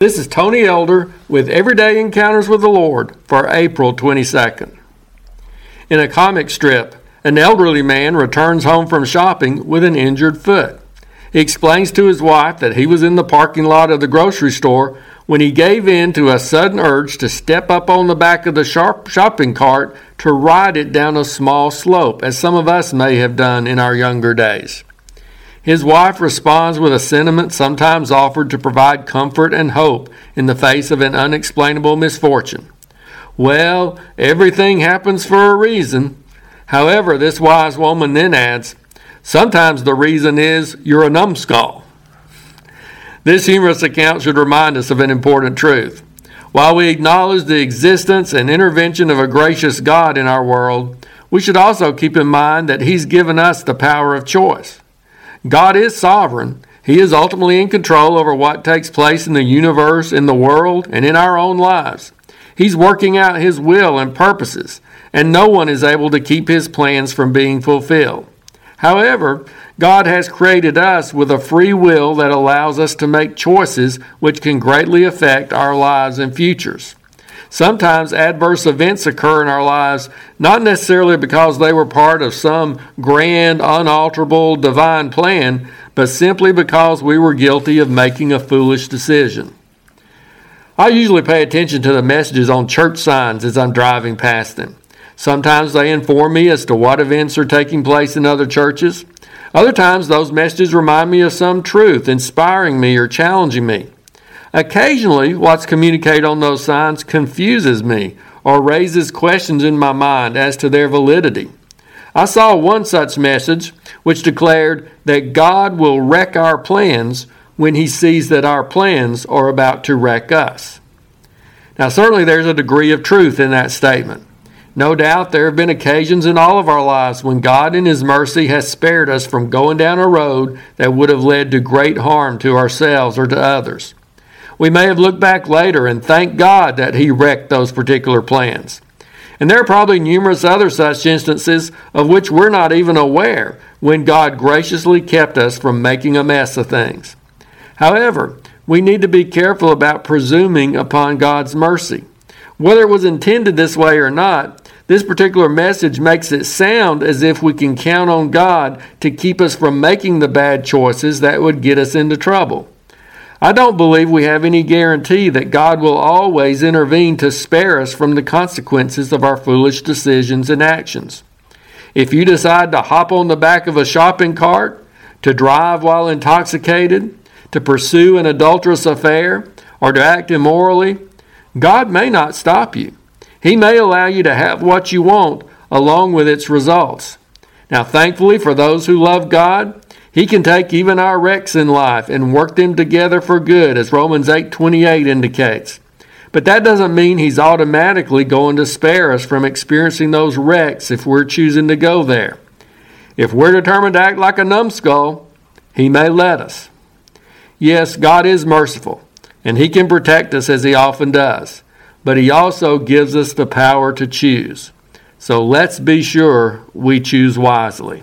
This is Tony Elder with Everyday Encounters with the Lord for April 22nd. In a comic strip, an elderly man returns home from shopping with an injured foot. He explains to his wife that he was in the parking lot of the grocery store when he gave in to a sudden urge to step up on the back of the sharp shopping cart to ride it down a small slope, as some of us may have done in our younger days. His wife responds with a sentiment sometimes offered to provide comfort and hope in the face of an unexplainable misfortune. Well, everything happens for a reason. However, this wise woman then adds, Sometimes the reason is you're a numbskull. This humorous account should remind us of an important truth. While we acknowledge the existence and intervention of a gracious God in our world, we should also keep in mind that He's given us the power of choice. God is sovereign. He is ultimately in control over what takes place in the universe, in the world, and in our own lives. He's working out His will and purposes, and no one is able to keep His plans from being fulfilled. However, God has created us with a free will that allows us to make choices which can greatly affect our lives and futures. Sometimes adverse events occur in our lives not necessarily because they were part of some grand, unalterable divine plan, but simply because we were guilty of making a foolish decision. I usually pay attention to the messages on church signs as I'm driving past them. Sometimes they inform me as to what events are taking place in other churches. Other times, those messages remind me of some truth, inspiring me or challenging me. Occasionally, what's communicated on those signs confuses me or raises questions in my mind as to their validity. I saw one such message which declared that God will wreck our plans when he sees that our plans are about to wreck us. Now, certainly there's a degree of truth in that statement. No doubt there have been occasions in all of our lives when God in His mercy has spared us from going down a road that would have led to great harm to ourselves or to others. We may have looked back later and thanked God that He wrecked those particular plans. And there are probably numerous other such instances of which we're not even aware when God graciously kept us from making a mess of things. However, we need to be careful about presuming upon God's mercy. Whether it was intended this way or not, this particular message makes it sound as if we can count on God to keep us from making the bad choices that would get us into trouble. I don't believe we have any guarantee that God will always intervene to spare us from the consequences of our foolish decisions and actions. If you decide to hop on the back of a shopping cart, to drive while intoxicated, to pursue an adulterous affair, or to act immorally, God may not stop you. He may allow you to have what you want along with its results. Now, thankfully, for those who love God, he can take even our wrecks in life and work them together for good, as Romans 8:28 indicates. But that doesn't mean he's automatically going to spare us from experiencing those wrecks if we're choosing to go there. If we're determined to act like a numbskull, he may let us. Yes, God is merciful, and he can protect us as he often does but He also gives us the power to choose. So let's be sure we choose wisely.